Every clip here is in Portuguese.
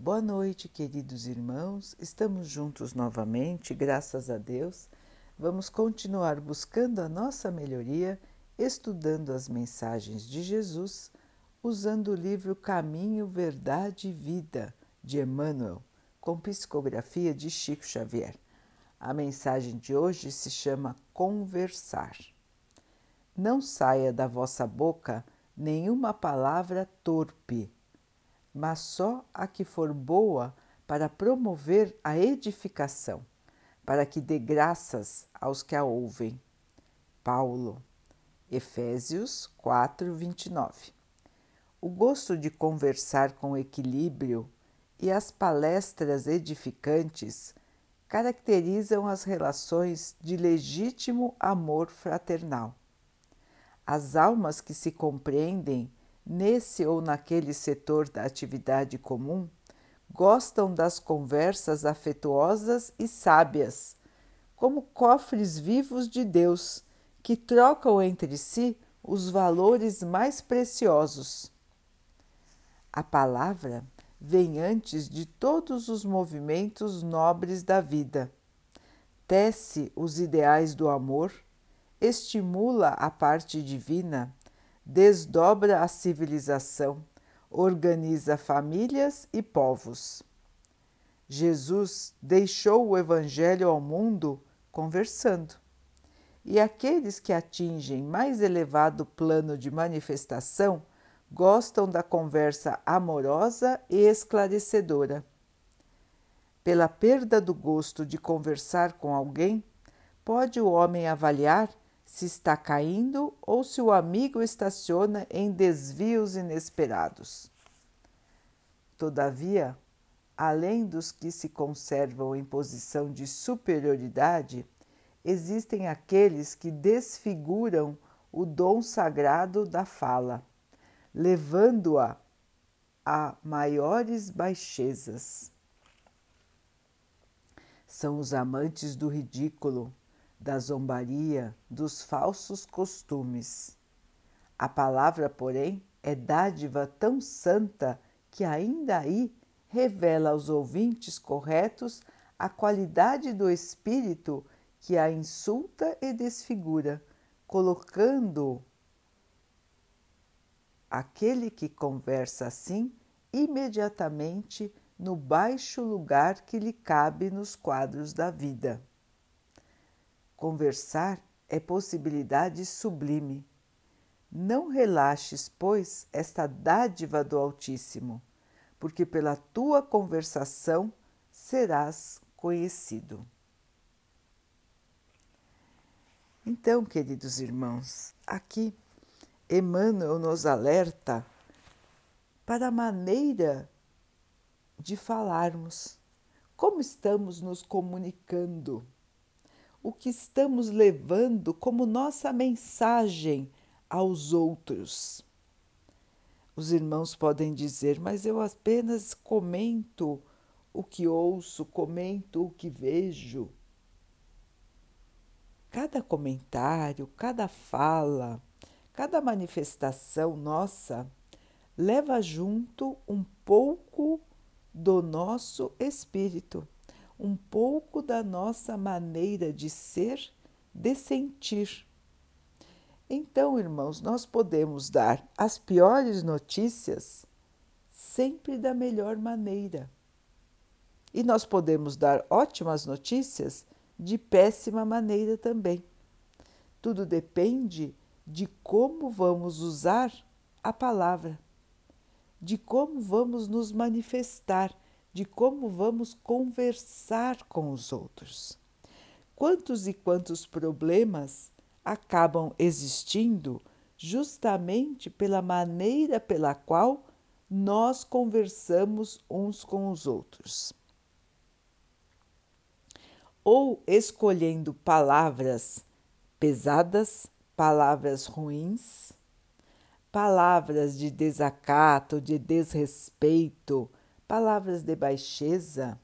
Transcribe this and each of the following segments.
Boa noite, queridos irmãos. Estamos juntos novamente, graças a Deus. Vamos continuar buscando a nossa melhoria, estudando as mensagens de Jesus, usando o livro Caminho, Verdade e Vida de Emmanuel, com psicografia de Chico Xavier. A mensagem de hoje se chama Conversar. Não saia da vossa boca nenhuma palavra torpe mas só a que for boa para promover a edificação, para que dê graças aos que a ouvem. Paulo, Efésios 4, 29. O gosto de conversar com equilíbrio e as palestras edificantes caracterizam as relações de legítimo amor fraternal. As almas que se compreendem nesse ou naquele setor da atividade comum, gostam das conversas afetuosas e sábias, como cofres vivos de Deus que trocam entre si os valores mais preciosos. A palavra vem antes de todos os movimentos nobres da vida, tece os ideais do amor, estimula a parte divina desdobra a civilização, organiza famílias e povos. Jesus deixou o Evangelho ao mundo conversando. E aqueles que atingem mais elevado plano de manifestação gostam da conversa amorosa e esclarecedora. Pela perda do gosto de conversar com alguém, pode o homem avaliar se está caindo ou se o amigo estaciona em desvios inesperados. Todavia, além dos que se conservam em posição de superioridade, existem aqueles que desfiguram o dom sagrado da fala, levando-a a maiores baixezas. São os amantes do ridículo, da zombaria, dos falsos costumes. A palavra, porém, é dádiva tão santa que ainda aí revela aos ouvintes corretos a qualidade do espírito que a insulta e desfigura, colocando aquele que conversa assim imediatamente no baixo lugar que lhe cabe nos quadros da vida. Conversar é possibilidade sublime. Não relaxes, pois, esta dádiva do Altíssimo, porque pela tua conversação serás conhecido. Então, queridos irmãos, aqui Emmanuel nos alerta para a maneira de falarmos, como estamos nos comunicando o que estamos levando como nossa mensagem aos outros. Os irmãos podem dizer, mas eu apenas comento o que ouço, comento o que vejo. Cada comentário, cada fala, cada manifestação nossa leva junto um pouco do nosso espírito um pouco da nossa maneira de ser, de sentir. Então, irmãos, nós podemos dar as piores notícias sempre da melhor maneira. E nós podemos dar ótimas notícias de péssima maneira também. Tudo depende de como vamos usar a palavra, de como vamos nos manifestar de como vamos conversar com os outros. Quantos e quantos problemas acabam existindo justamente pela maneira pela qual nós conversamos uns com os outros. Ou escolhendo palavras pesadas, palavras ruins, palavras de desacato, de desrespeito, palavras de baixeza,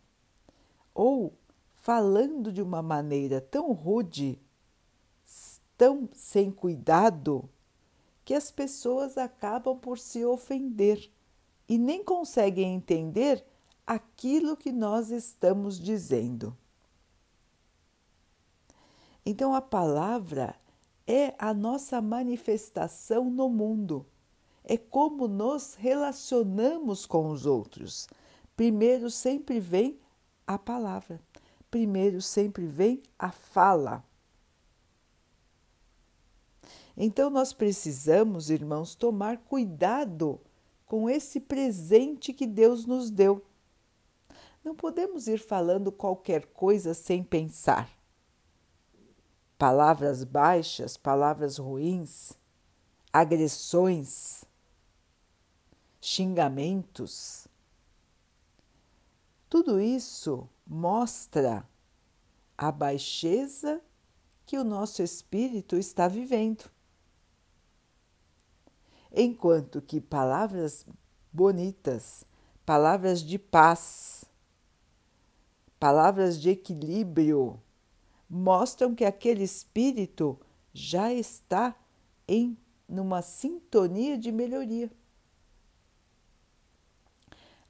ou falando de uma maneira tão rude, tão sem cuidado, que as pessoas acabam por se ofender e nem conseguem entender aquilo que nós estamos dizendo. Então, a palavra é a nossa manifestação no mundo, é como nos relacionamos com os outros. Primeiro sempre vem a palavra, primeiro sempre vem a fala. Então, nós precisamos, irmãos, tomar cuidado com esse presente que Deus nos deu. Não podemos ir falando qualquer coisa sem pensar. Palavras baixas, palavras ruins, agressões, xingamentos. Tudo isso mostra a baixeza que o nosso espírito está vivendo enquanto que palavras bonitas, palavras de paz, palavras de equilíbrio, mostram que aquele espírito já está em numa sintonia de melhoria.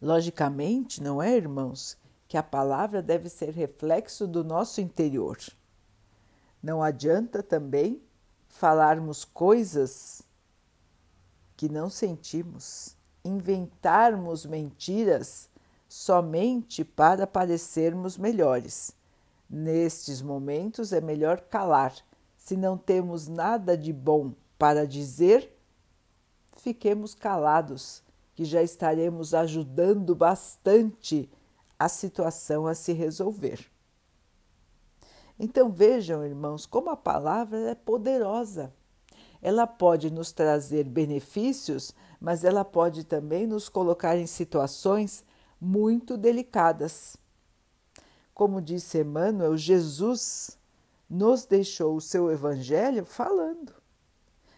Logicamente, não é, irmãos, que a palavra deve ser reflexo do nosso interior. Não adianta também falarmos coisas que não sentimos, inventarmos mentiras somente para parecermos melhores. Nestes momentos é melhor calar. Se não temos nada de bom para dizer, fiquemos calados, que já estaremos ajudando bastante a situação a se resolver. Então vejam, irmãos, como a palavra é poderosa ela pode nos trazer benefícios, mas ela pode também nos colocar em situações muito delicadas. Como disse Emmanuel, Jesus nos deixou o seu evangelho falando.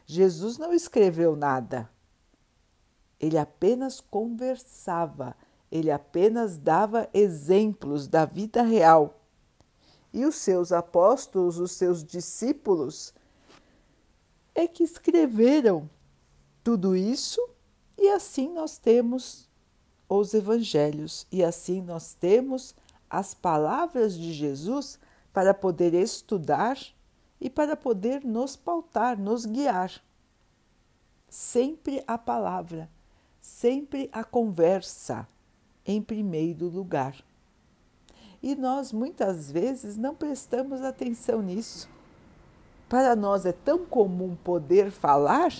Jesus não escreveu nada. Ele apenas conversava, ele apenas dava exemplos da vida real. E os seus apóstolos, os seus discípulos, é que escreveram tudo isso e assim nós temos os evangelhos e assim nós temos as palavras de Jesus para poder estudar e para poder nos pautar, nos guiar. Sempre a palavra, sempre a conversa em primeiro lugar. E nós muitas vezes não prestamos atenção nisso. Para nós é tão comum poder falar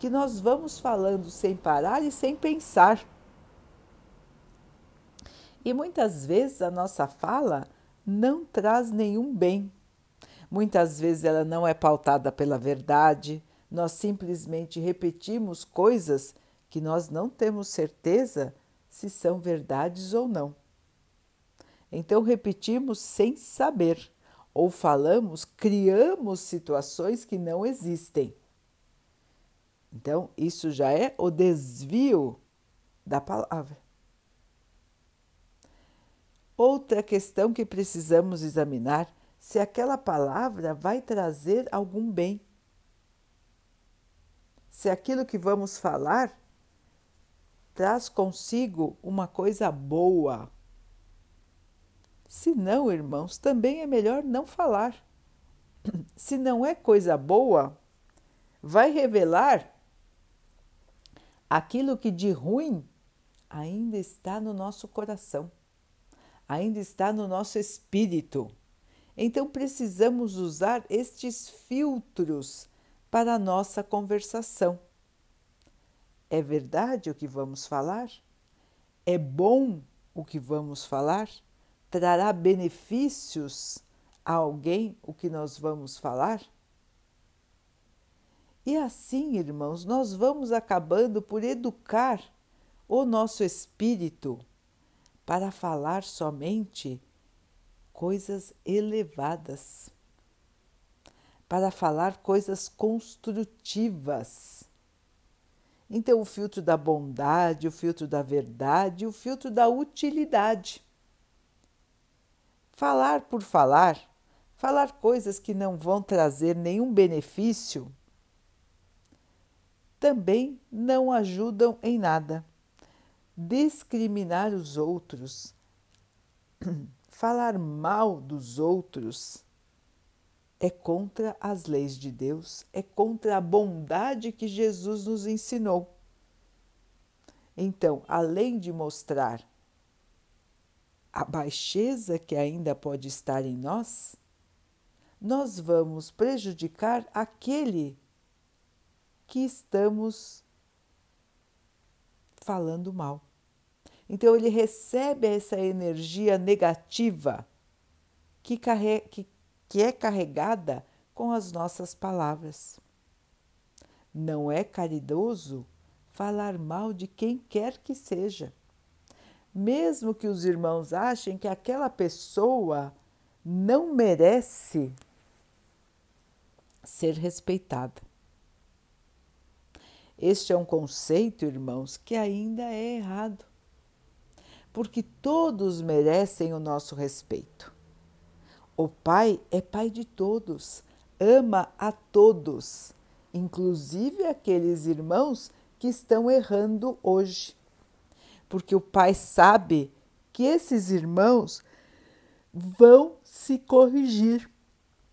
que nós vamos falando sem parar e sem pensar. E muitas vezes a nossa fala não traz nenhum bem. Muitas vezes ela não é pautada pela verdade, nós simplesmente repetimos coisas que nós não temos certeza se são verdades ou não. Então repetimos sem saber ou falamos, criamos situações que não existem. Então, isso já é o desvio da palavra. Outra questão que precisamos examinar se aquela palavra vai trazer algum bem. Se aquilo que vamos falar traz consigo uma coisa boa, se não, irmãos, também é melhor não falar. Se não é coisa boa, vai revelar aquilo que de ruim ainda está no nosso coração, ainda está no nosso espírito. Então precisamos usar estes filtros para a nossa conversação. É verdade o que vamos falar? É bom o que vamos falar? trará benefícios a alguém o que nós vamos falar? E assim, irmãos, nós vamos acabando por educar o nosso espírito para falar somente coisas elevadas, para falar coisas construtivas. Então, o filtro da bondade, o filtro da verdade, o filtro da utilidade. Falar por falar, falar coisas que não vão trazer nenhum benefício, também não ajudam em nada. discriminar os outros, falar mal dos outros, é contra as leis de Deus, é contra a bondade que Jesus nos ensinou. Então, além de mostrar a baixeza que ainda pode estar em nós, nós vamos prejudicar aquele que estamos falando mal. Então ele recebe essa energia negativa que, carrega, que, que é carregada com as nossas palavras. Não é caridoso falar mal de quem quer que seja, mesmo que os irmãos achem que aquela pessoa não merece ser respeitada. Este é um conceito, irmãos, que ainda é errado porque todos merecem o nosso respeito. O Pai é Pai de todos, ama a todos, inclusive aqueles irmãos que estão errando hoje. Porque o Pai sabe que esses irmãos vão se corrigir,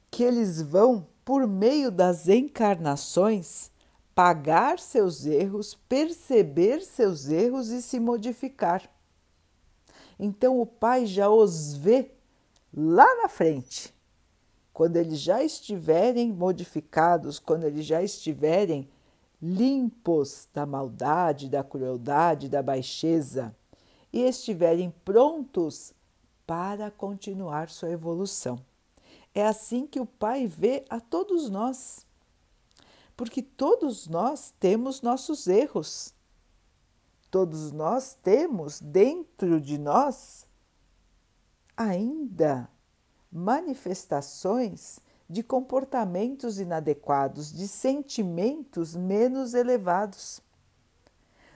que eles vão, por meio das encarnações, pagar seus erros, perceber seus erros e se modificar. Então o Pai já os vê lá na frente, quando eles já estiverem modificados, quando eles já estiverem limpos da maldade, da crueldade, da baixeza e estiverem prontos para continuar sua evolução. É assim que o Pai vê a todos nós, porque todos nós temos nossos erros todos nós temos dentro de nós ainda manifestações de comportamentos inadequados, de sentimentos menos elevados.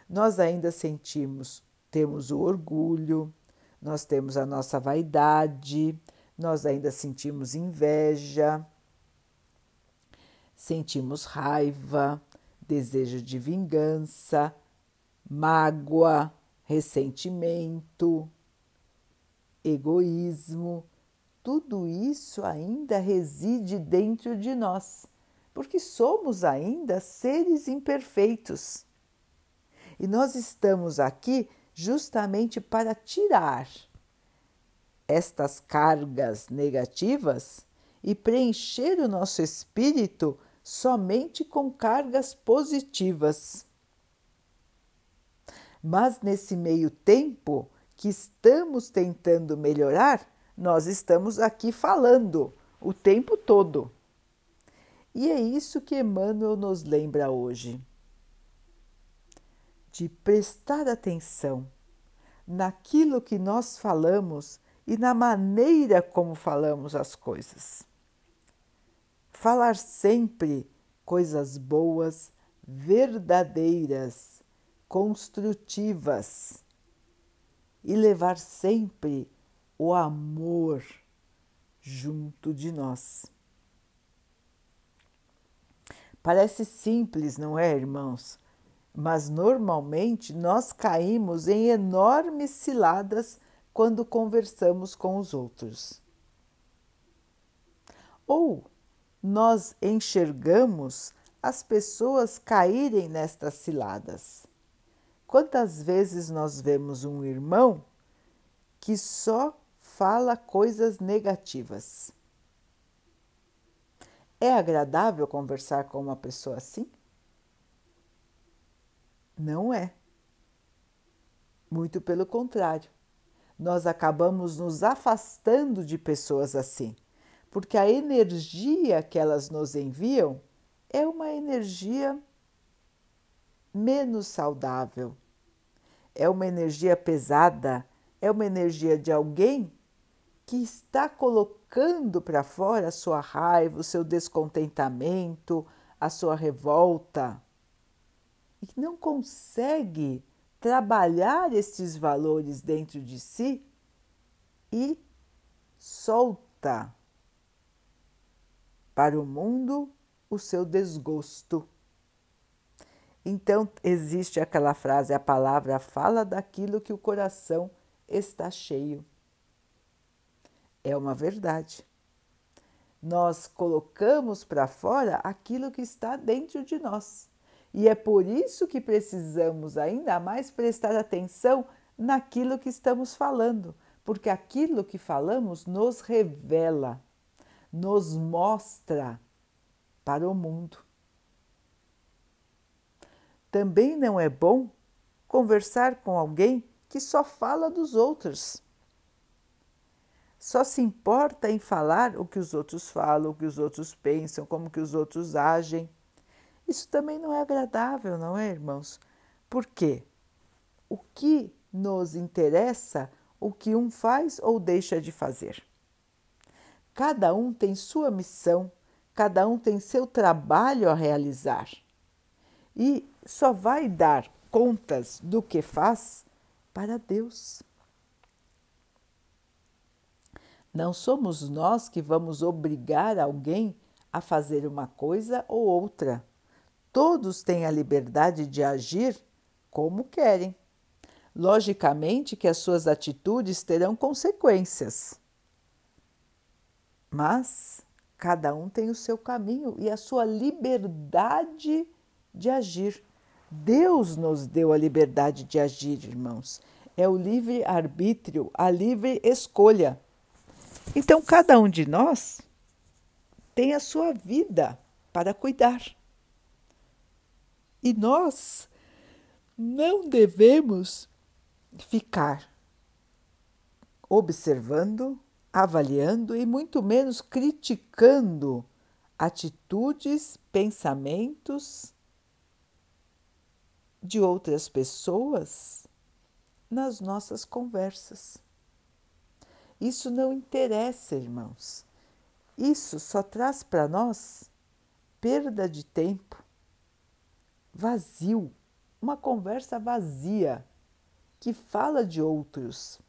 Nós ainda sentimos, temos o orgulho, nós temos a nossa vaidade, nós ainda sentimos inveja, sentimos raiva, desejo de vingança, mágoa, ressentimento, egoísmo, tudo isso ainda reside dentro de nós, porque somos ainda seres imperfeitos. E nós estamos aqui justamente para tirar estas cargas negativas e preencher o nosso espírito somente com cargas positivas. Mas nesse meio tempo que estamos tentando melhorar, nós estamos aqui falando o tempo todo. E é isso que Emmanuel nos lembra hoje. De prestar atenção naquilo que nós falamos e na maneira como falamos as coisas. Falar sempre coisas boas, verdadeiras, construtivas e levar sempre o amor junto de nós. Parece simples, não é, irmãos? Mas normalmente nós caímos em enormes ciladas quando conversamos com os outros. Ou nós enxergamos as pessoas caírem nestas ciladas Quantas vezes nós vemos um irmão que só fala coisas negativas? É agradável conversar com uma pessoa assim? Não é. Muito pelo contrário. Nós acabamos nos afastando de pessoas assim, porque a energia que elas nos enviam é uma energia menos saudável, é uma energia pesada, é uma energia de alguém que está colocando para fora a sua raiva, o seu descontentamento, a sua revolta e que não consegue trabalhar estes valores dentro de si e solta para o mundo o seu desgosto. Então existe aquela frase: a palavra fala daquilo que o coração está cheio. É uma verdade. Nós colocamos para fora aquilo que está dentro de nós. E é por isso que precisamos ainda mais prestar atenção naquilo que estamos falando, porque aquilo que falamos nos revela, nos mostra para o mundo. Também não é bom conversar com alguém que só fala dos outros. Só se importa em falar o que os outros falam, o que os outros pensam, como que os outros agem. Isso também não é agradável, não é, irmãos? Por quê? O que nos interessa, o que um faz ou deixa de fazer. Cada um tem sua missão, cada um tem seu trabalho a realizar. E só vai dar contas do que faz para Deus. Não somos nós que vamos obrigar alguém a fazer uma coisa ou outra. Todos têm a liberdade de agir como querem. Logicamente que as suas atitudes terão consequências. Mas cada um tem o seu caminho e a sua liberdade de agir. Deus nos deu a liberdade de agir, irmãos. É o livre arbítrio, a livre escolha. Então, cada um de nós tem a sua vida para cuidar. E nós não devemos ficar observando, avaliando e muito menos criticando atitudes, pensamentos de outras pessoas nas nossas conversas. Isso não interessa, irmãos. Isso só traz para nós perda de tempo, vazio, uma conversa vazia que fala de outros.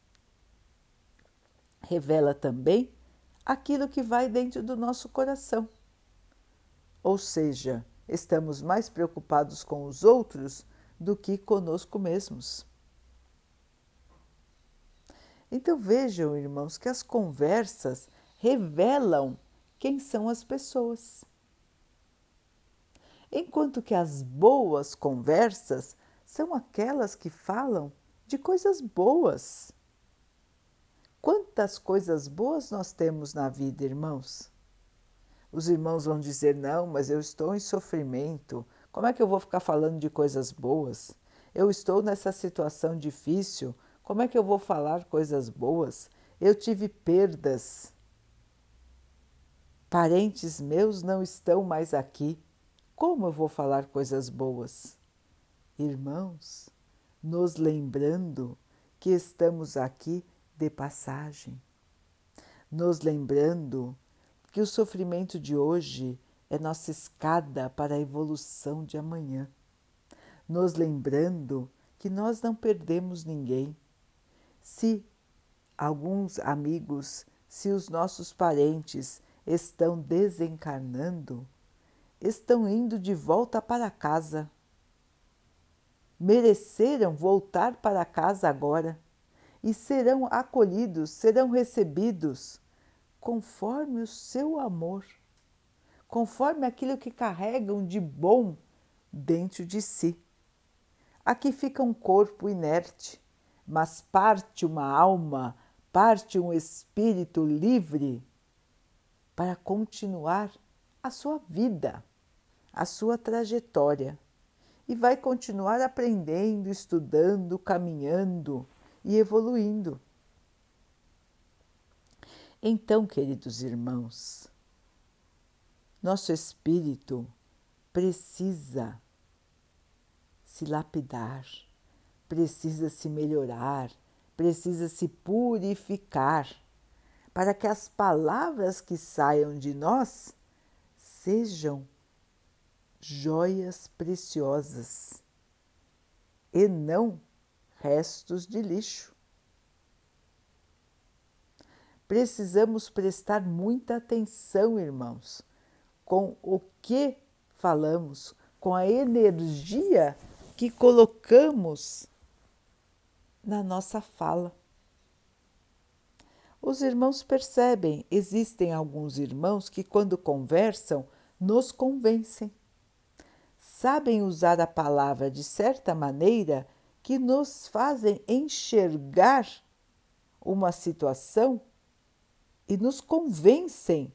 Revela também aquilo que vai dentro do nosso coração. Ou seja, estamos mais preocupados com os outros do que conosco mesmos. Então vejam, irmãos, que as conversas revelam quem são as pessoas. Enquanto que as boas conversas são aquelas que falam de coisas boas. Quantas coisas boas nós temos na vida, irmãos? Os irmãos vão dizer: não, mas eu estou em sofrimento, como é que eu vou ficar falando de coisas boas? Eu estou nessa situação difícil, como é que eu vou falar coisas boas? Eu tive perdas. Parentes meus não estão mais aqui. Como eu vou falar coisas boas? Irmãos, nos lembrando que estamos aqui de passagem, nos lembrando que o sofrimento de hoje é nossa escada para a evolução de amanhã, nos lembrando que nós não perdemos ninguém. Se alguns amigos, se os nossos parentes estão desencarnando, estão indo de volta para casa. Mereceram voltar para casa agora e serão acolhidos, serão recebidos conforme o seu amor conforme aquilo que carregam de bom dentro de si. Aqui fica um corpo inerte, mas parte uma alma, parte um espírito livre para continuar a sua vida, a sua trajetória e vai continuar aprendendo, estudando, caminhando e evoluindo. Então, queridos irmãos, nosso espírito precisa se lapidar, precisa se melhorar, precisa se purificar, para que as palavras que saiam de nós sejam joias preciosas e não restos de lixo. Precisamos prestar muita atenção, irmãos, com o que falamos, com a energia que colocamos na nossa fala. Os irmãos percebem, existem alguns irmãos que, quando conversam, nos convencem. Sabem usar a palavra de certa maneira que nos fazem enxergar uma situação e nos convencem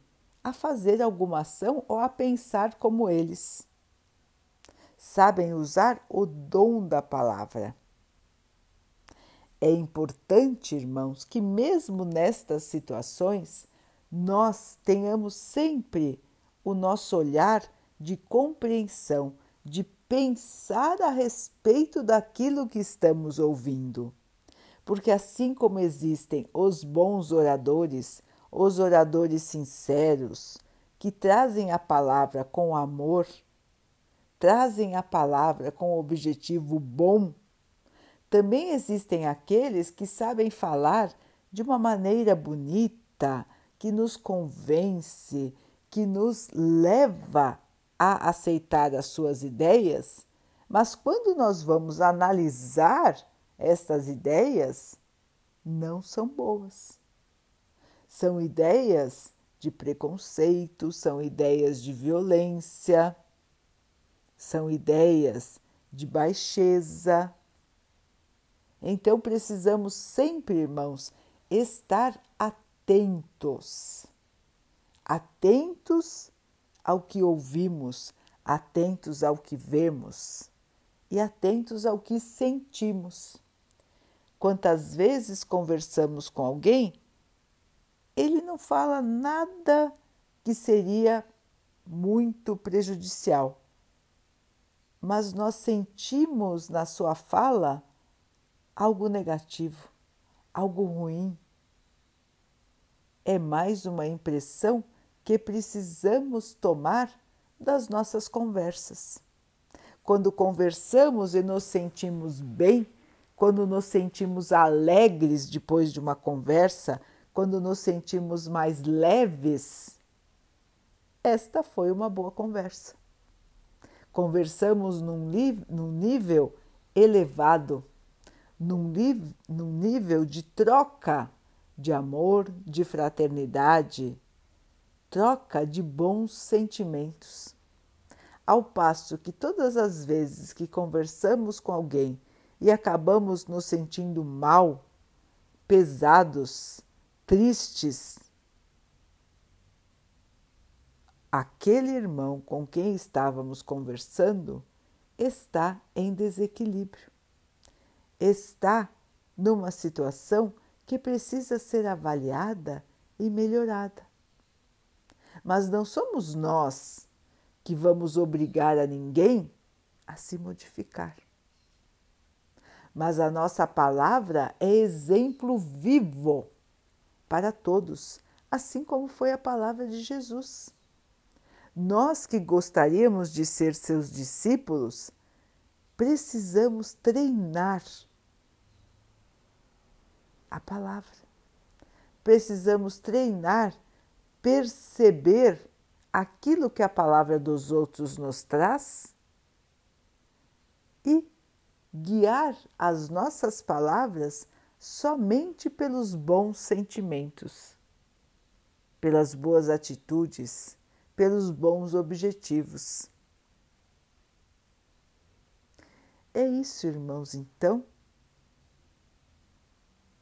a fazer alguma ação ou a pensar como eles. Sabem usar o dom da palavra. É importante, irmãos, que mesmo nestas situações nós tenhamos sempre o nosso olhar de compreensão, de pensar a respeito daquilo que estamos ouvindo. Porque assim como existem os bons oradores, os oradores sinceros, que trazem a palavra com amor, trazem a palavra com objetivo bom, também existem aqueles que sabem falar de uma maneira bonita, que nos convence, que nos leva a aceitar as suas ideias, mas quando nós vamos analisar estas ideias, não são boas. São ideias de preconceito, são ideias de violência, são ideias de baixeza, então precisamos sempre, irmãos, estar atentos. Atentos ao que ouvimos, atentos ao que vemos e atentos ao que sentimos. Quantas vezes conversamos com alguém, ele não fala nada que seria muito prejudicial, mas nós sentimos na sua fala algo negativo, algo ruim. É mais uma impressão que precisamos tomar das nossas conversas. Quando conversamos e nos sentimos bem, quando nos sentimos alegres depois de uma conversa, quando nos sentimos mais leves, esta foi uma boa conversa. Conversamos num, num nível elevado num, num nível de troca de amor, de fraternidade, troca de bons sentimentos. Ao passo que todas as vezes que conversamos com alguém e acabamos nos sentindo mal, pesados, tristes, aquele irmão com quem estávamos conversando está em desequilíbrio está numa situação que precisa ser avaliada e melhorada. Mas não somos nós que vamos obrigar a ninguém a se modificar. Mas a nossa palavra é exemplo vivo para todos, assim como foi a palavra de Jesus. Nós que gostaríamos de ser seus discípulos, precisamos treinar a palavra. Precisamos treinar, perceber aquilo que a palavra dos outros nos traz e guiar as nossas palavras somente pelos bons sentimentos, pelas boas atitudes, pelos bons objetivos. É isso, irmãos, então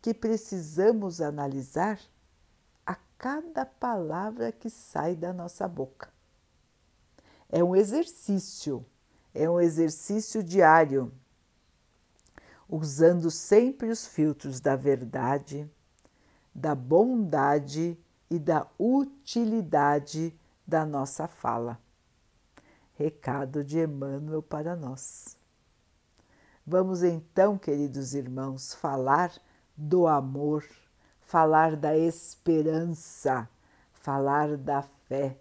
que precisamos analisar a cada palavra que sai da nossa boca. É um exercício, é um exercício diário, usando sempre os filtros da verdade, da bondade e da utilidade da nossa fala. Recado de Emmanuel para nós. Vamos então, queridos irmãos, falar do amor, falar da esperança, falar da fé,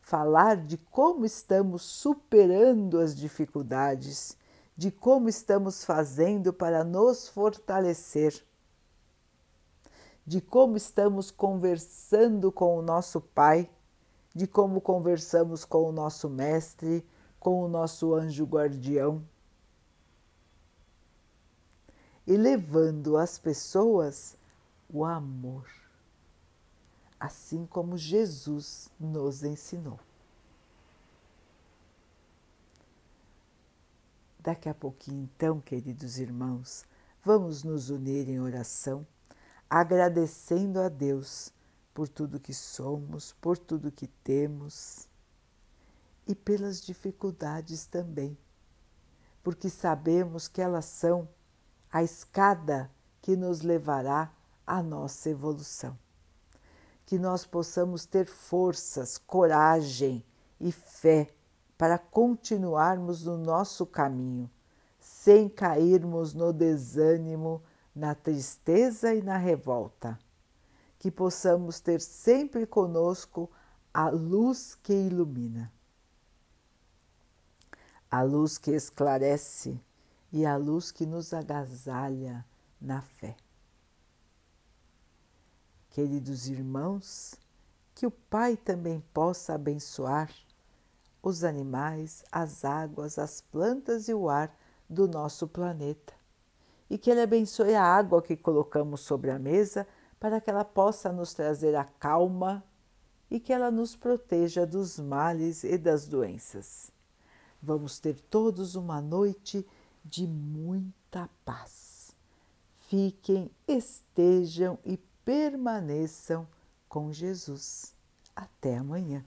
falar de como estamos superando as dificuldades, de como estamos fazendo para nos fortalecer, de como estamos conversando com o nosso Pai, de como conversamos com o nosso Mestre, com o nosso anjo guardião e levando às pessoas o amor, assim como Jesus nos ensinou. Daqui a pouquinho, então, queridos irmãos, vamos nos unir em oração, agradecendo a Deus por tudo que somos, por tudo que temos e pelas dificuldades também, porque sabemos que elas são a escada que nos levará à nossa evolução. Que nós possamos ter forças, coragem e fé para continuarmos no nosso caminho, sem cairmos no desânimo, na tristeza e na revolta. Que possamos ter sempre conosco a luz que ilumina, a luz que esclarece e a luz que nos agasalha na fé. Queridos irmãos, que o Pai também possa abençoar os animais, as águas, as plantas e o ar do nosso planeta. E que Ele abençoe a água que colocamos sobre a mesa para que ela possa nos trazer a calma e que ela nos proteja dos males e das doenças. Vamos ter todos uma noite de muita paz. Fiquem, estejam e permaneçam com Jesus. Até amanhã.